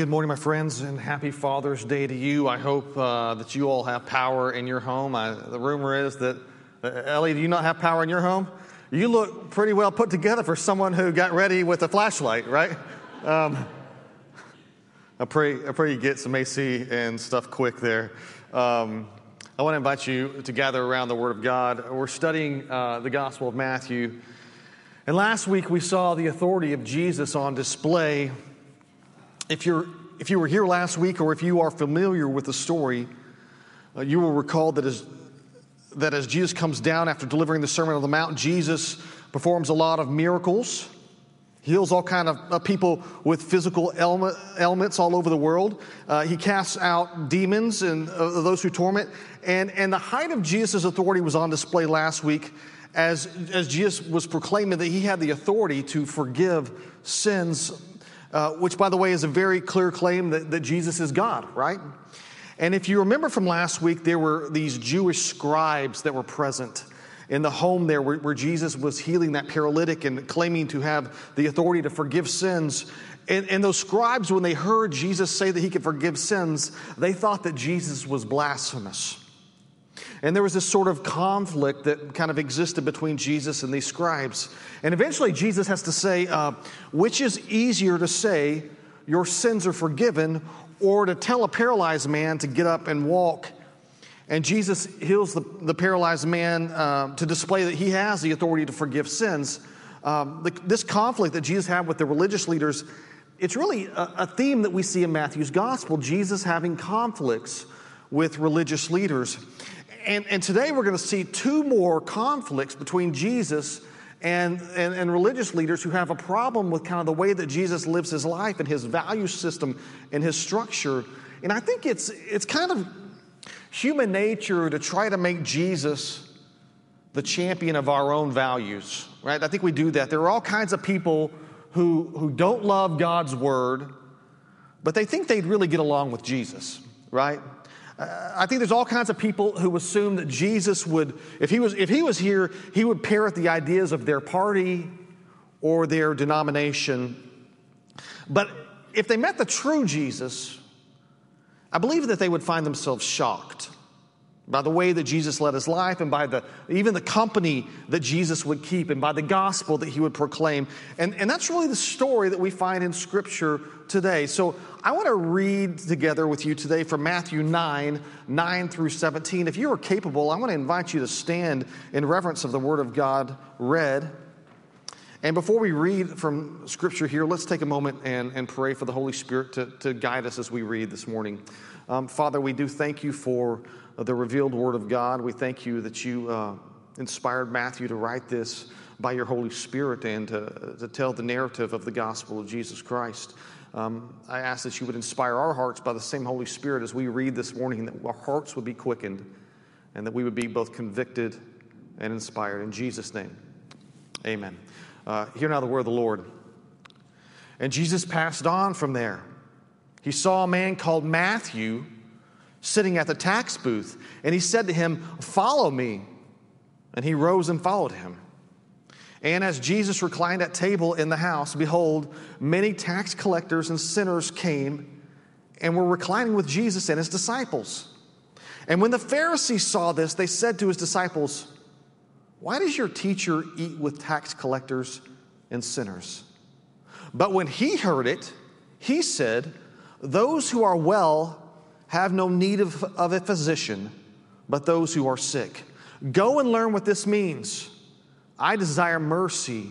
Good morning, my friends, and happy Father's Day to you. I hope uh, that you all have power in your home. I, the rumor is that, uh, Ellie, do you not have power in your home? You look pretty well put together for someone who got ready with a flashlight, right? Um, I, pray, I pray you get some AC and stuff quick there. Um, I want to invite you to gather around the Word of God. We're studying uh, the Gospel of Matthew. And last week we saw the authority of Jesus on display if, you're, if you were here last week or if you are familiar with the story, uh, you will recall that as, that as Jesus comes down after delivering the Sermon on the Mount, Jesus performs a lot of miracles, heals all kind of uh, people with physical ailment, ailments all over the world. Uh, he casts out demons and uh, those who torment. And, and the height of Jesus' authority was on display last week as, as Jesus was proclaiming that he had the authority to forgive sins uh, which, by the way, is a very clear claim that, that Jesus is God, right? And if you remember from last week, there were these Jewish scribes that were present in the home there where, where, Jesus was healing that paralytic and claiming to have the authority to forgive sins. And, and, those scribes, when they heard Jesus say that he could forgive sins, they thought that Jesus was blasphemous. And there was this sort of conflict that kind of existed between Jesus and these scribes. And eventually, Jesus has to say, uh, which is easier to say, your sins are forgiven, or to tell a paralyzed man to get up and walk? And Jesus heals the, the paralyzed man uh, to display that he has the authority to forgive sins. Um, the, this conflict that Jesus had with the religious leaders, it's really a, a theme that we see in Matthew's gospel Jesus having conflicts with religious leaders. And, and today we're going to see two more conflicts between Jesus and, and, and, religious leaders who have a problem with kind of the way that Jesus lives his life and his value system and his structure. And I think it's, it's kind of human nature to try to make Jesus the champion of our own values, right? I think we do that. There are all kinds of people who, who don't love God's word, but they think they'd really get along with Jesus, right? I think there's all kinds of people who assume that Jesus would, if he was, if he was here, he would parrot the ideas of their party or their denomination. But if they met the true Jesus, I believe that they would find themselves shocked by the way that Jesus led his life and by the, even the company that Jesus would keep and by the gospel that he would proclaim. And, and that's really the story that we find in Scripture today. So I want to read together with you today from Matthew 9, 9 through 17. If you are capable, I want to invite you to stand in reverence of the Word of God read. And before we read from Scripture here, let's take a moment and, and pray for the Holy Spirit to, to guide us as we read this morning. Um, Father, we do thank you for the revealed Word of God. We thank you that you uh, inspired Matthew to write this by your Holy Spirit and to, to tell the narrative of the gospel of Jesus Christ. Um, I ask that you would inspire our hearts by the same Holy Spirit as we read this morning, that our hearts would be quickened and that we would be both convicted and inspired. In Jesus' name, amen. Uh, hear now the word of the Lord. And Jesus passed on from there. He saw a man called Matthew sitting at the tax booth. And he said to him, Follow me. And he rose and followed him. And as Jesus reclined at table in the house, behold, many tax collectors and sinners came and were reclining with Jesus and his disciples. And when the Pharisees saw this, they said to his disciples, Why does your teacher eat with tax collectors and sinners? But when he heard it, he said, Those who are well have no need of, of a physician, but those who are sick. Go and learn what this means. I desire mercy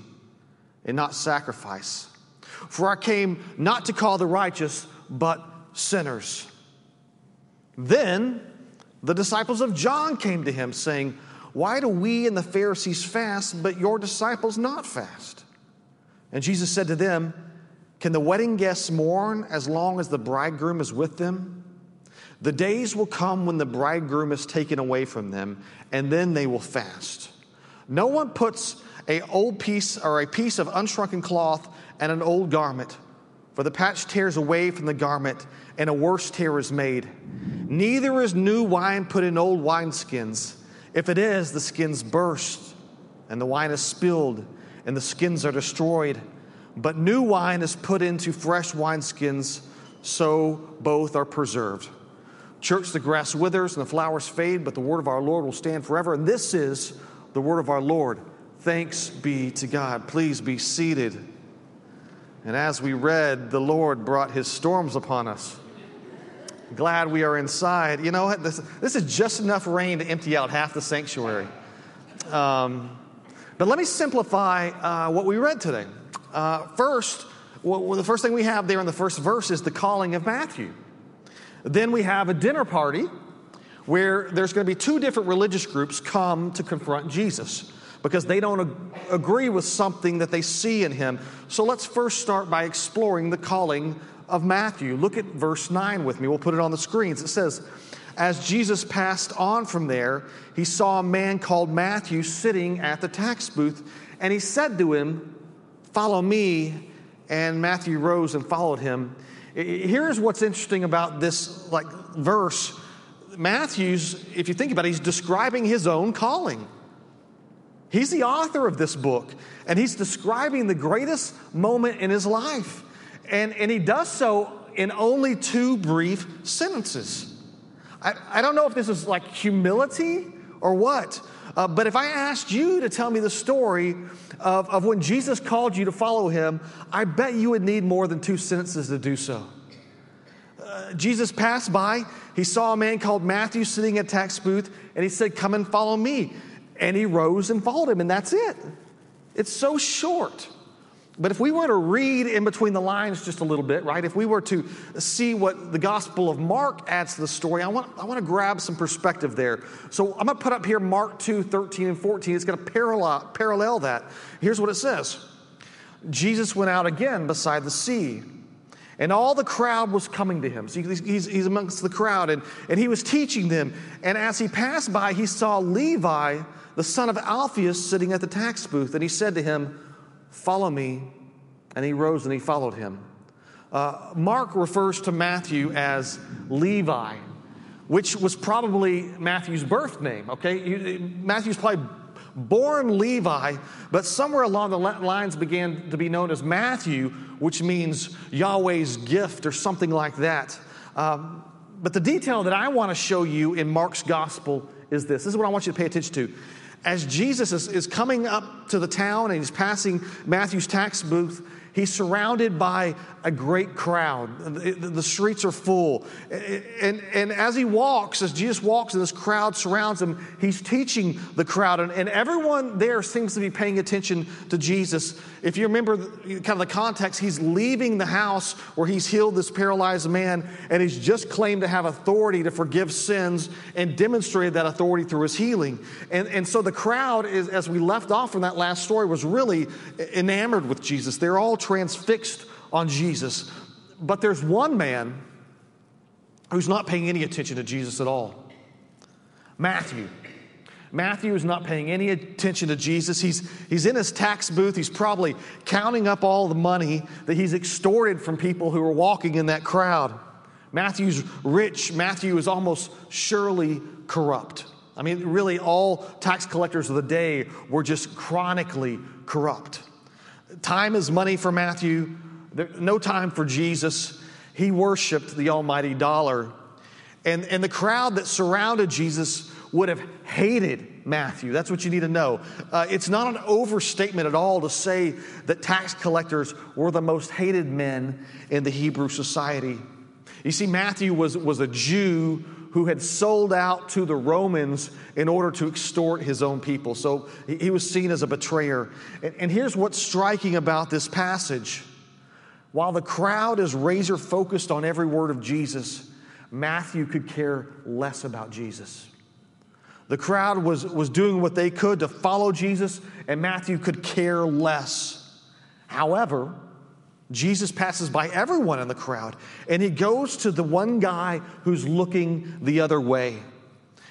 and not sacrifice. For I came not to call the righteous, but sinners. Then the disciples of John came to him, saying, Why do we and the Pharisees fast, but your disciples not fast? And Jesus said to them, Can the wedding guests mourn as long as the bridegroom is with them? The days will come when the bridegroom is taken away from them, and then they will fast. No one puts a old piece or a piece of unshrunken cloth and an old garment, for the patch tears away from the garment, and a worse tear is made. Neither is new wine put in old wineskins. If it is, the skins burst, and the wine is spilled, and the skins are destroyed. But new wine is put into fresh wineskins so both are preserved. Church, the grass withers and the flowers fade, but the word of our Lord will stand forever. And this is the word of our Lord. Thanks be to God. Please be seated. And as we read, the Lord brought his storms upon us. Glad we are inside. You know what? This, this is just enough rain to empty out half the sanctuary. Um, but let me simplify uh, what we read today. Uh, first, well, the first thing we have there in the first verse is the calling of Matthew. Then we have a dinner party where there's going to be two different religious groups come to confront Jesus because they don't ag- agree with something that they see in him. So let's first start by exploring the calling of Matthew. Look at verse 9 with me. We'll put it on the screens. It says, As Jesus passed on from there, he saw a man called Matthew sitting at the tax booth, and he said to him, Follow me. And Matthew rose and followed him. Here's what's interesting about this like verse. Matthew's, if you think about it, he's describing his own calling. He's the author of this book, and he's describing the greatest moment in his life. And, and he does so in only two brief sentences. I, I don't know if this is like humility or what, uh, but if I asked you to tell me the story of, of when Jesus called you to follow him, I bet you would need more than two sentences to do so. Uh, Jesus passed by, he saw a man called Matthew sitting at a tax booth, and he said, Come and follow me. And he rose and followed him, and that's it. It's so short. But if we were to read in between the lines just a little bit, right, if we were to see what the Gospel of Mark adds to the story, I want, I want to grab some perspective there. So I'm going to put up here Mark 2 13 and 14. It's going to parallel, parallel that. Here's what it says Jesus went out again beside the sea. And all the crowd was coming to him. So he's, he's, amongst the crowd, and, and he was teaching them. And as he passed by, he saw Levi, the son of Alphaeus, sitting at the tax booth. And he said to him, Follow me. And he rose and he followed him. Uh, Mark refers to Matthew as Levi, which was probably Matthew's birth name, okay? Matthew's probably born Levi, but somewhere along the lines began to be known as Matthew, which means Yahweh's gift or something like that. Um, but the detail that I want to show you in Mark's gospel is this. This is what I want you to pay attention to as Jesus is, is coming up to the town and he's passing Matthew's tax booth, He's surrounded by a great crowd. The, streets are full. And, and as he walks, as Jesus walks and this crowd surrounds him, he's teaching the crowd. And, and everyone there seems to be paying attention to Jesus. If you remember kind of the context, he's leaving the house where he's healed this paralyzed man, and he's just claimed to have authority to forgive sins and demonstrated that authority through his healing. And, and so the crowd, is, as we left off from that last story, was really enamored with Jesus. They're all transfixed on Jesus. But there's one man who's not paying any attention to Jesus at all Matthew. Matthew is not paying any attention to Jesus. He's, he's in his tax booth. He's probably counting up all the money that he's extorted from people who are walking in that crowd. Matthew's rich. Matthew is almost surely corrupt. I mean, really, all tax collectors of the day were just chronically corrupt. Time is money for Matthew, there, no time for Jesus. He worshiped the almighty dollar. And, and the crowd that surrounded Jesus would have hated Matthew. That's what you need to know. Uh, it's not an overstatement at all to say that tax collectors were the most hated men in the Hebrew society. You see, Matthew was, was a Jew who had sold out to the Romans in order to extort his own people. So he was seen as a betrayer. And here's what's striking about this passage while the crowd is razor focused on every word of Jesus, Matthew could care less about Jesus. The crowd was, was doing what they could to follow Jesus, and Matthew could care less. However, Jesus passes by everyone in the crowd and he goes to the one guy who's looking the other way.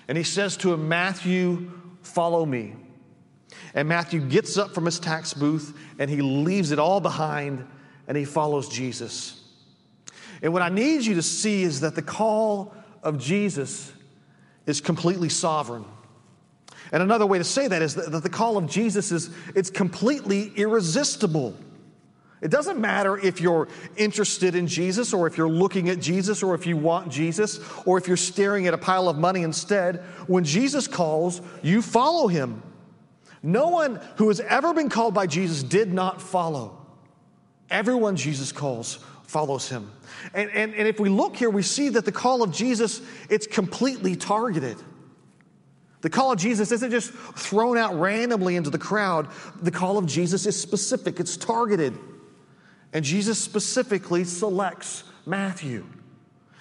And he says to him, Matthew, follow me. And Matthew gets up from his tax booth and he leaves it all behind and he follows Jesus. And what I need you to see is that the call of Jesus is completely sovereign. And another way to say that is that the call of Jesus is it's completely irresistible. It doesn't matter if you're interested in Jesus or if you're looking at Jesus or if you want Jesus or if you're staring at a pile of money instead. When Jesus calls, you follow him. No one who has ever been called by Jesus did not follow. Everyone Jesus calls follows him. And, and, and if we look here, we see that the call of Jesus, it's completely targeted. The call of Jesus isn't just thrown out randomly into the crowd. The call of Jesus is specific, it's targeted. And Jesus specifically selects Matthew.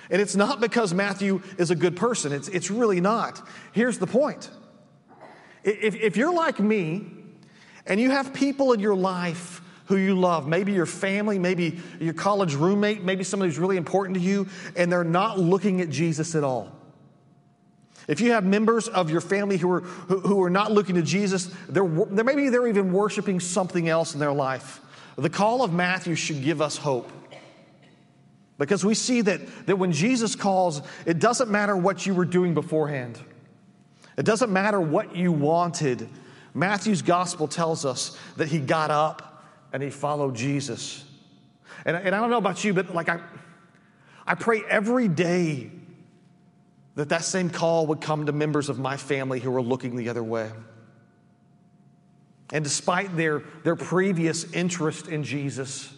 And it's not because Matthew is a good person, it's, it's really not. Here's the point if, if you're like me and you have people in your life who you love, maybe your family, maybe your college roommate, maybe somebody who's really important to you, and they're not looking at Jesus at all. If you have members of your family who are, who, who are not looking to Jesus, they're, they're, maybe they're even worshiping something else in their life. The call of Matthew should give us hope. Because we see that, that when Jesus calls, it doesn't matter what you were doing beforehand. It doesn't matter what you wanted. Matthew's gospel tells us that he got up and he followed Jesus. And, and I don't know about you, but like I, I pray every day that that same call would come to members of my family who are looking the other way. And despite their, their previous interest in Jesus,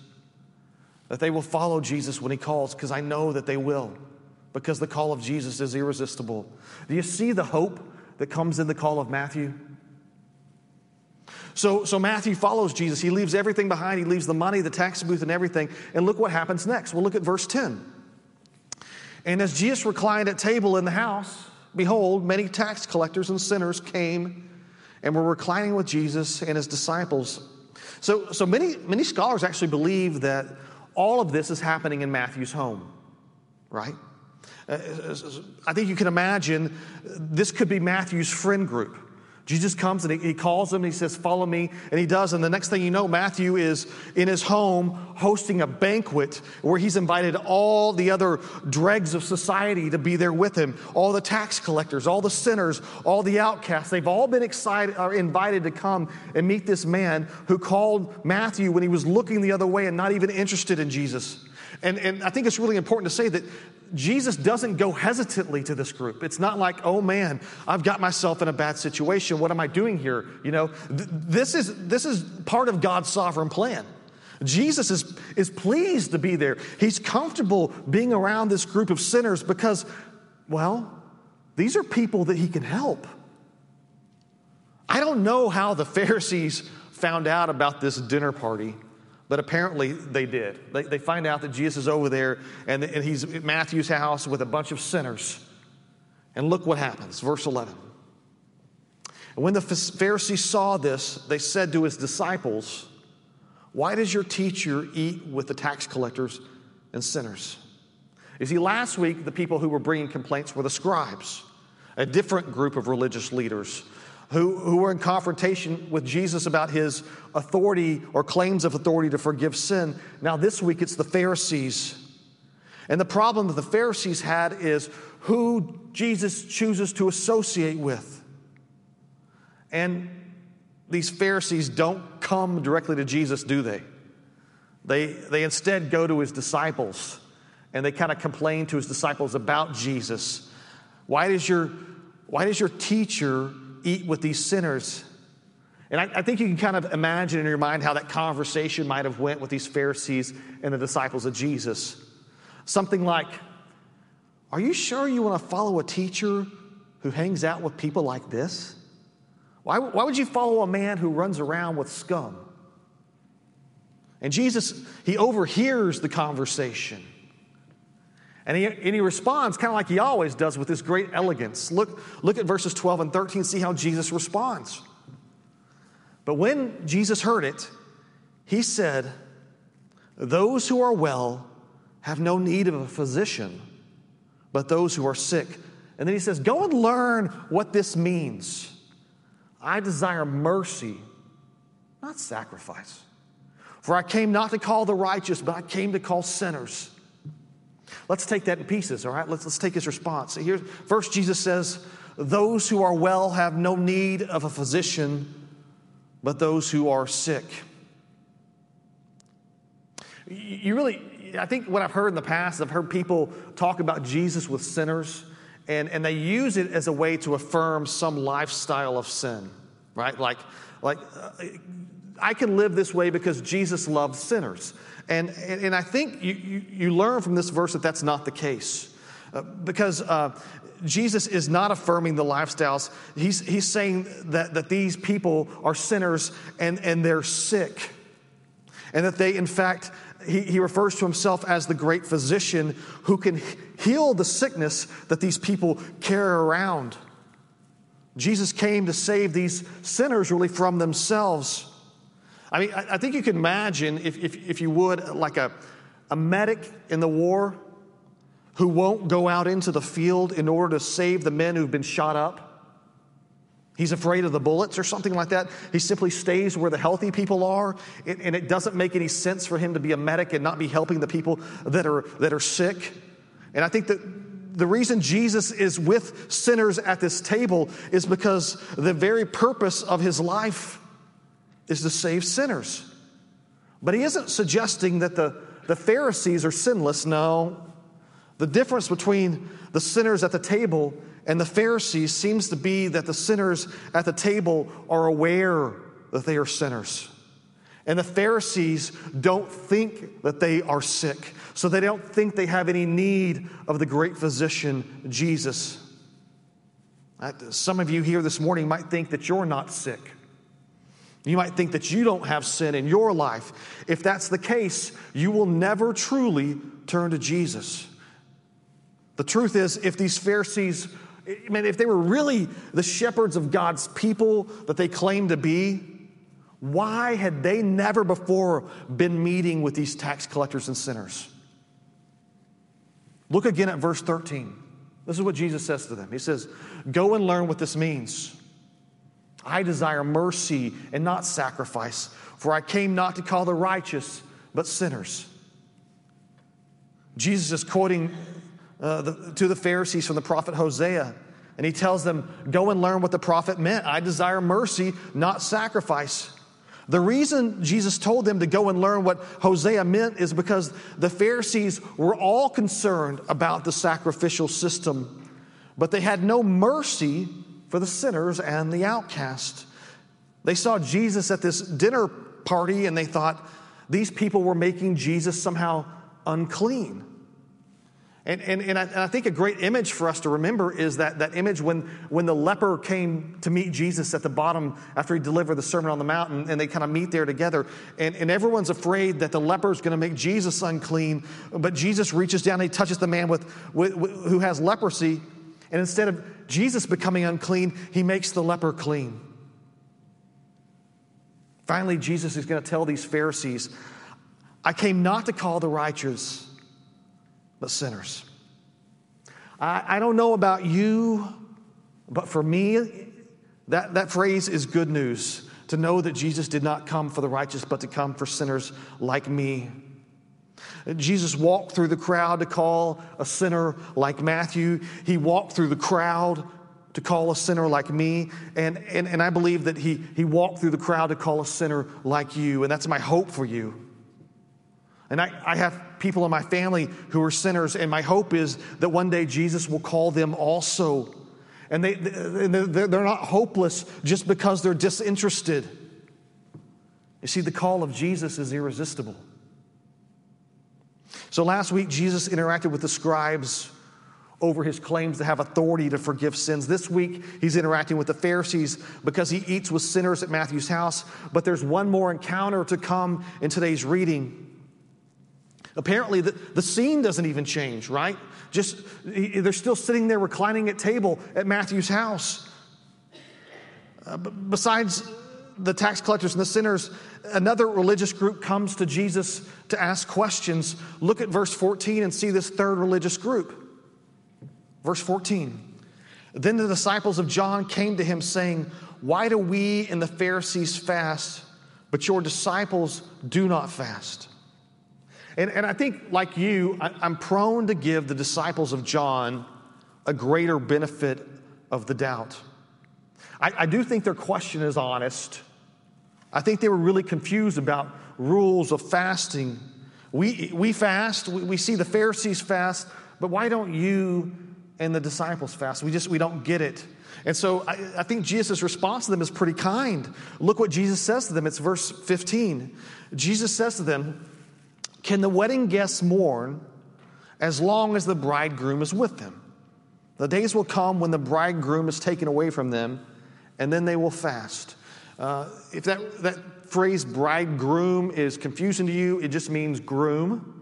that they will follow Jesus when he calls, because I know that they will, because the call of Jesus is irresistible. Do you see the hope that comes in the call of Matthew? So, so Matthew follows Jesus. He leaves everything behind. He leaves the money, the tax booth, and everything. And look what happens next. We'll look at verse 10. And as Jesus reclined at table in the house, behold, many tax collectors and sinners came and were reclining with Jesus and his disciples. So, so many, many scholars actually believe that all of this is happening in Matthew's home, right? Uh, I think you can imagine this could be Matthew's friend group. Jesus comes and he, calls him and he says, Follow me. And he does. And the next thing you know, Matthew is in his home hosting a banquet where he's invited all the other dregs of society to be there with him all the tax collectors, all the sinners, all the outcasts. They've all been excited, or invited to come and meet this man who called Matthew when he was looking the other way and not even interested in Jesus. And, and I think it's really important to say that Jesus doesn't go hesitantly to this group. It's not like, oh man, I've got myself in a bad situation. What am I doing here? You know, th- this is, this is part of God's sovereign plan. Jesus is, is pleased to be there. He's comfortable being around this group of sinners because, well, these are people that he can help. I don't know how the Pharisees found out about this dinner party. But apparently they did. They, they find out that Jesus is over there and, and he's at Matthew's house with a bunch of sinners. And look what happens. Verse 11. And when the Pharisees saw this, they said to his disciples, Why does your teacher eat with the tax collectors and sinners? You see, last week, the people who were bringing complaints were the scribes, a different group of religious leaders who, who were in confrontation with Jesus about his authority or claims of authority to forgive sin. Now, this week it's the Pharisees. And the problem that the Pharisees had is who Jesus chooses to associate with. And these Pharisees don't come directly to Jesus, do they? They, they instead go to his disciples and they kind of complain to his disciples about Jesus. Why does your, why does your teacher eat with these sinners. And I, I, think you can kind of imagine in your mind how that conversation might have went with these Pharisees and the disciples of Jesus. Something like, are you sure you want to follow a teacher who hangs out with people like this? Why, why would you follow a man who runs around with scum? And Jesus, he overhears the conversation. And he, and he responds kind of like he always does with this great elegance. Look, look at verses 12 and 13, see how Jesus responds. But when Jesus heard it, he said, Those who are well have no need of a physician, but those who are sick. And then he says, Go and learn what this means. I desire mercy, not sacrifice. For I came not to call the righteous, but I came to call sinners. Let's take that in pieces, all right? Let's, let's take his response. Here, first, Jesus says, Those who are well have no need of a physician, but those who are sick. You really, I think what I've heard in the past, I've heard people talk about Jesus with sinners, and, and they use it as a way to affirm some lifestyle of sin, right? Like, like uh, I can live this way because Jesus loves sinners. And, and, and I think you, you, you, learn from this verse that that's not the case. Uh, because uh, Jesus is not affirming the lifestyles. He's, he's saying that, that these people are sinners and, and they're sick. And that they, in fact, he, he refers to himself as the great physician who can heal the sickness that these people carry around. Jesus came to save these sinners really from themselves. I mean, I, I think you can imagine, if, if, if you would, like a, a medic in the war who won't go out into the field in order to save the men who've been shot up. He's afraid of the bullets or something like that. He simply stays where the healthy people are. And it doesn't make any sense for him to be a medic and not be helping the people that are, that are sick. And I think that the reason Jesus is with sinners at this table is because the very purpose of his life is to save sinners. But he isn't suggesting that the, the Pharisees are sinless. No. The difference between the sinners at the table and the Pharisees seems to be that the sinners at the table are aware that they are sinners. And the Pharisees don't think that they are sick, so they don't think they have any need of the great physician, Jesus. Some of you here this morning might think that you're not sick. You might think that you don't have sin in your life. If that's the case, you will never truly turn to Jesus. The truth is, if these Pharisees, I mean, if they were really the shepherds of God's people that they claim to be, why had they never before been meeting with these tax collectors and sinners? Look again at verse 13. This is what Jesus says to them. He says, Go and learn what this means. I desire mercy and not sacrifice, for I came not to call the righteous, but sinners. Jesus is quoting uh, the, to the Pharisees from the prophet Hosea, and he tells them, Go and learn what the prophet meant. I desire mercy, not sacrifice. The reason Jesus told them to go and learn what Hosea meant is because the Pharisees were all concerned about the sacrificial system, but they had no mercy for the sinners and the outcast. They saw Jesus at this dinner party and they thought these people were making Jesus somehow unclean. And, and, and, I, and I think a great image for us to remember is that, that image when, when the leper came to meet Jesus at the bottom after he delivered the Sermon on the Mountain, and they kind of meet there together. And, and everyone's afraid that the leper is going to make Jesus unclean, but Jesus reaches down and he touches the man with, with, with, who has leprosy. And instead of Jesus becoming unclean, he makes the leper clean. Finally, Jesus is going to tell these Pharisees, I came not to call the righteous, but sinners. I, I don't know about you, but for me, that, that phrase is good news to know that Jesus did not come for the righteous, but to come for sinners like me. Jesus walked through the crowd to call a sinner like Matthew. He walked through the crowd to call a sinner like me. And, and, and I believe that he, he walked through the crowd to call a sinner like you. And that's my hope for you. And I, I have people in my family who are sinners, and my hope is that one day Jesus will call them also. And they, they're not hopeless just because they're disinterested. You see, the call of Jesus is irresistible. So last week, Jesus interacted with the scribes over his claims to have authority to forgive sins. This week, he's interacting with the Pharisees because he eats with sinners at Matthew's house. But there's one more encounter to come in today's reading. Apparently, the, the scene doesn't even change, right? Just they're still sitting there reclining at table at Matthew's house. Uh, besides the tax collectors and the sinners, another religious group comes to Jesus to ask questions. Look at verse 14 and see this third religious group. Verse 14. Then the disciples of John came to him, saying, Why do we and the Pharisees fast, but your disciples do not fast? And, and I think, like you, I, I'm prone to give the disciples of John a greater benefit of the doubt. I, I do think their question is honest. I think they were really confused about rules of fasting. We, we fast, we, we see the Pharisees fast, but why don't you and the disciples fast? We just, we don't get it. And so I, I think Jesus' response to them is pretty kind. Look what Jesus says to them. It's verse 15. Jesus says to them, Can the wedding guests mourn as long as the bridegroom is with them? The days will come when the bridegroom is taken away from them, and then they will fast. Uh, if that, that phrase bridegroom is confusing to you, it just means groom.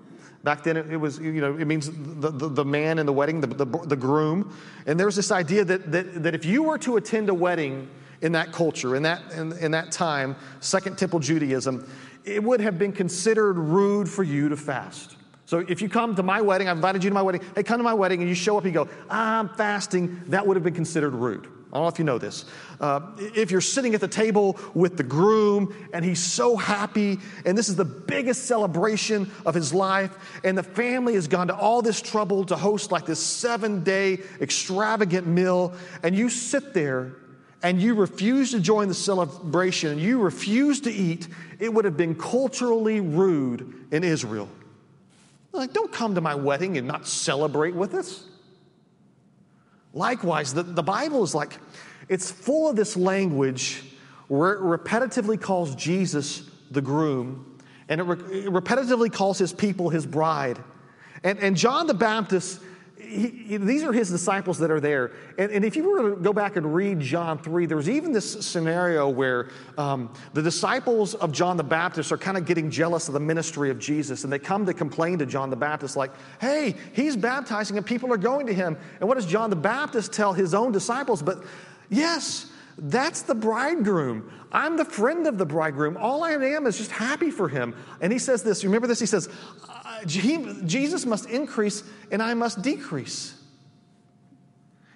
Back then, it, was, you know, it means the, the, the man in the wedding, the, the, the, groom. And there's this idea that, that, that if you were to attend a wedding in that culture, in that, in, in that time, Second Temple Judaism, it would have been considered rude for you to fast. So if you come to my wedding, I've invited you to my wedding, hey, come to my wedding, and you show up and you go, I'm fasting, that would have been considered rude. I don't know if you know this. Uh, if you're sitting at the table with the groom and he's so happy, and this is the biggest celebration of his life, and the family has gone to all this trouble to host like this seven day extravagant meal, and you sit there and you refuse to join the celebration and you refuse to eat, it would have been culturally rude in Israel. Like, don't come to my wedding and not celebrate with us. Likewise, the, the Bible is like, it's full of this language where it repetitively calls Jesus the groom, and it, re- it repetitively calls his people his bride. And, and John the Baptist he, he, these are his disciples that are there. And, and, if you were to go back and read John 3, there's even this scenario where um, the disciples of John the Baptist are kind of getting jealous of the ministry of Jesus. And they come to complain to John the Baptist, like, hey, he's baptizing and people are going to him. And what does John the Baptist tell his own disciples? But yes, that's the bridegroom. I'm the friend of the bridegroom. All I am is just happy for him. And he says this remember this? He says, Uh, Jesus must increase and I must decrease.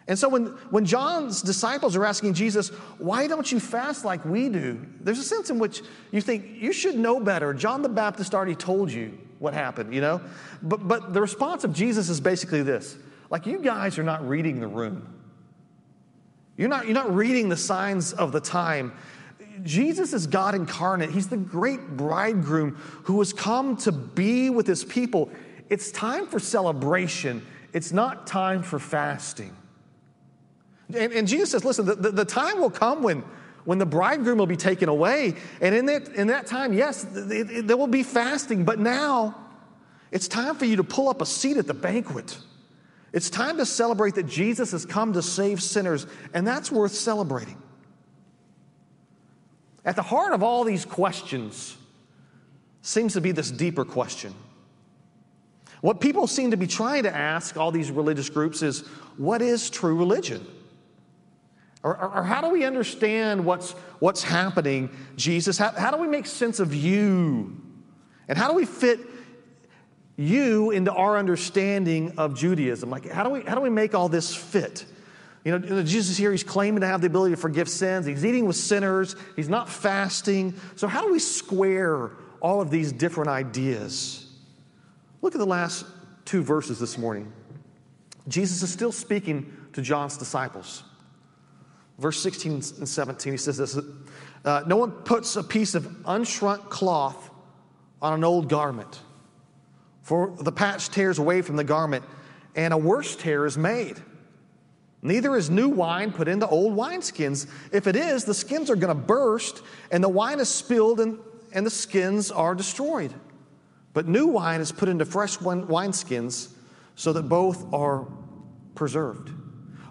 And so when, when John's disciples are asking Jesus, why don't you fast like we do? There's a sense in which you think you should know better. John the Baptist already told you what happened, you know? But, but the response of Jesus is basically this like, you guys are not reading the room. You're not, you're not reading the signs of the time. Jesus is God incarnate. He's the great bridegroom who has come to be with his people. It's time for celebration, it's not time for fasting. And, and Jesus says, listen, the, the, the, time will come when, when the bridegroom will be taken away. And in that, in that time, yes, it, it, there will be fasting, but now it's time for you to pull up a seat at the banquet. It's time to celebrate that Jesus has come to save sinners, and that's worth celebrating. At the heart of all these questions seems to be this deeper question. What people seem to be trying to ask, all these religious groups, is what is true religion? Or, or, or how do we understand what's, what's happening, Jesus? How, how do we make sense of you? And how do we fit you into our understanding of Judaism? Like, how do we, how do we make all this fit? You know, Jesus here, he's claiming to have the ability to forgive sins. He's eating with sinners. He's not fasting. So, how do we square all of these different ideas? Look at the last two verses this morning. Jesus is still speaking to John's disciples. Verse 16 and 17, he says this uh, No one puts a piece of unshrunk cloth on an old garment, for the patch tears away from the garment, and a worse tear is made. Neither is new wine put into old wineskins. If it is, the skins are going to burst, and the wine is spilled, and, and the skins are destroyed. But new wine is put into fresh wineskins so that both are preserved.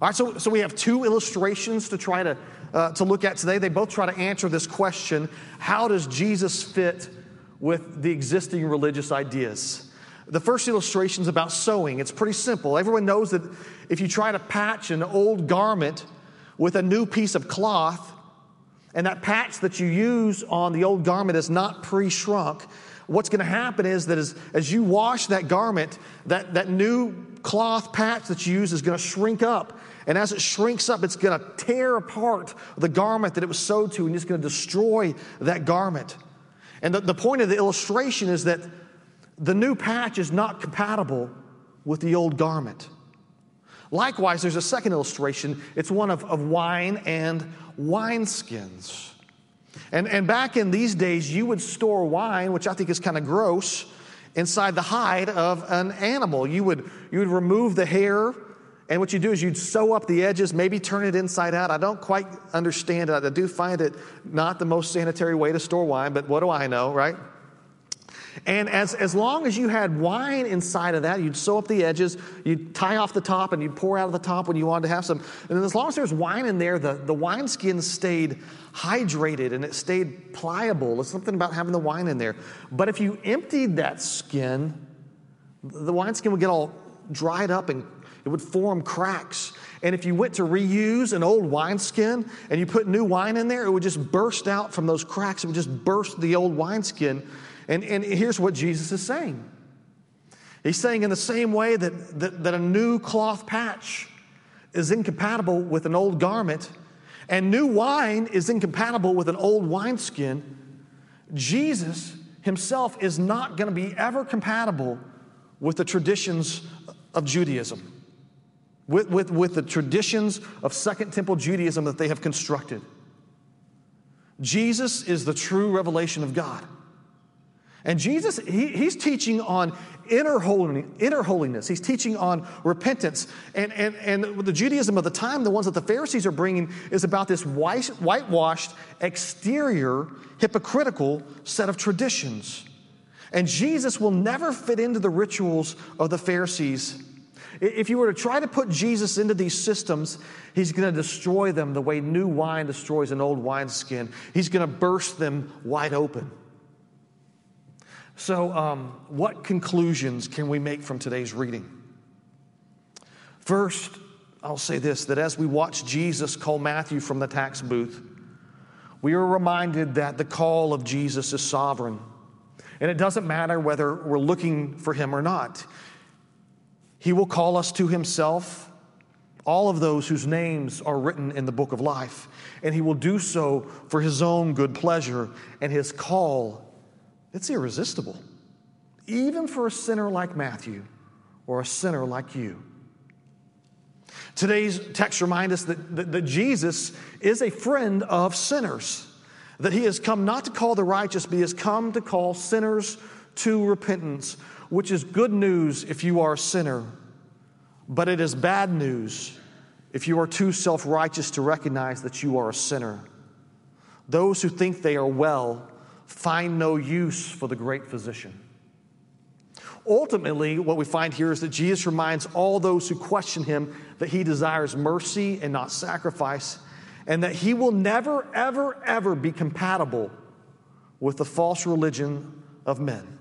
All right, so, so we have two illustrations to try to, uh, to look at today. They both try to answer this question how does Jesus fit with the existing religious ideas? The first illustration is about sewing. It's pretty simple. Everyone knows that if you try to patch an old garment with a new piece of cloth, and that patch that you use on the old garment is not pre shrunk, what's going to happen is that as, as you wash that garment, that, that new cloth patch that you use is going to shrink up. And as it shrinks up, it's going to tear apart the garment that it was sewed to, and it's going to destroy that garment. And the, the point of the illustration is that the new patch is not compatible with the old garment. Likewise, there's a second illustration. It's one of, of wine and wineskins. And, and back in these days, you would store wine, which I think is kind of gross, inside the hide of an animal. You would, you would remove the hair, and what you do is you'd sew up the edges, maybe turn it inside out. I don't quite understand it. I do find it not the most sanitary way to store wine, but what do I know, right? And as, as long as you had wine inside of that, you'd sew up the edges, you'd tie off the top, and you'd pour out of the top when you wanted to have some. And then as long as there's wine in there, the, the wine skin stayed hydrated and it stayed pliable. There's something about having the wine in there. But if you emptied that skin, the wine skin would get all dried up and it would form cracks. And if you went to reuse an old wineskin and you put new wine in there, it would just burst out from those cracks. It would just burst the old wineskin. And, and here's what Jesus is saying He's saying, in the same way that, that, that a new cloth patch is incompatible with an old garment, and new wine is incompatible with an old wineskin, Jesus himself is not going to be ever compatible with the traditions of Judaism, with, with, with the traditions of Second Temple Judaism that they have constructed. Jesus is the true revelation of God. And Jesus, he, he's teaching on inner holiness, inner holiness. He's teaching on repentance. And, and, and the Judaism of the time, the ones that the Pharisees are bringing, is about this white, whitewashed, exterior, hypocritical set of traditions. And Jesus will never fit into the rituals of the Pharisees. If you were to try to put Jesus into these systems, he's going to destroy them the way new wine destroys an old wineskin. He's going to burst them wide open. So, um, what conclusions can we make from today's reading? First, I'll say this that as we watch Jesus call Matthew from the tax booth, we are reminded that the call of Jesus is sovereign. And it doesn't matter whether we're looking for him or not. He will call us to himself, all of those whose names are written in the book of life. And he will do so for his own good pleasure. And his call it's irresistible, even for a sinner like Matthew or a sinner like you. Today's text reminds us that, that, that, Jesus is a friend of sinners, that he has come not to call the righteous, but he has come to call sinners to repentance, which is good news if you are a sinner, but it is bad news if you are too self righteous to recognize that you are a sinner. Those who think they are well find no use for the great physician. Ultimately, what we find here is that Jesus reminds all those who question him that he desires mercy and not sacrifice, and that he will never, ever, ever be compatible with the false religion of men.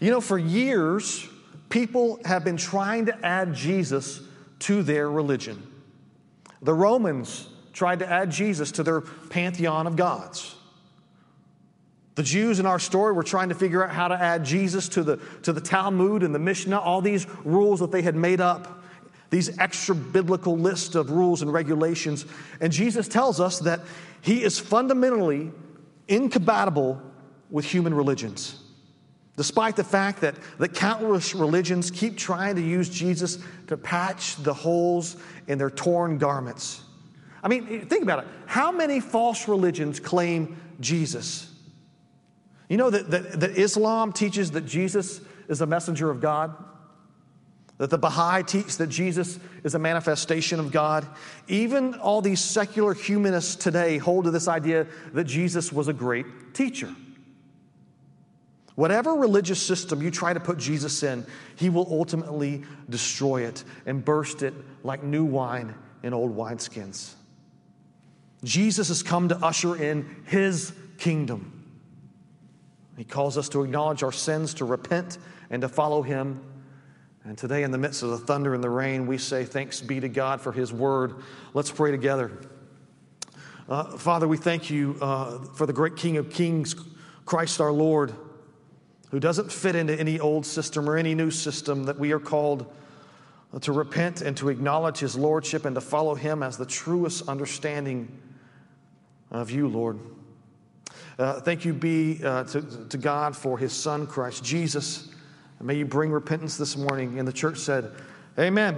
You know, for years, people have been trying to add Jesus to their religion. The Romans tried to add Jesus to their pantheon of gods. The Jews in our story were trying to figure out how to add Jesus to the, to the Talmud and the Mishnah, all these rules that they had made up, these extra biblical list of rules and regulations. And Jesus tells us that he is fundamentally incompatible with human religions. Despite the fact that, that countless religions keep trying to use Jesus to patch the holes in their torn garments. I mean, think about it. How many false religions claim Jesus? You know that, that, that Islam teaches that Jesus is a messenger of God? That the Baha'i teach that Jesus is a manifestation of God. Even all these secular humanists today hold to this idea that Jesus was a great teacher. Whatever religious system you try to put Jesus in, he will ultimately destroy it and burst it like new wine in old wineskins. Jesus has come to usher in his kingdom. He calls us to acknowledge our sins, to repent, and to follow Him. And today, in the midst of the thunder and the rain, we say thanks be to God for His word. Let's pray together. Uh, Father, we thank you uh, for the great King of Kings, Christ our Lord, who doesn't fit into any old system or any new system, that we are called uh, to repent and to acknowledge His Lordship and to follow Him as the truest understanding of you, Lord. Uh, thank you be uh, to, to God for his son, Christ Jesus. may you bring repentance this morning. And the church said, Amen.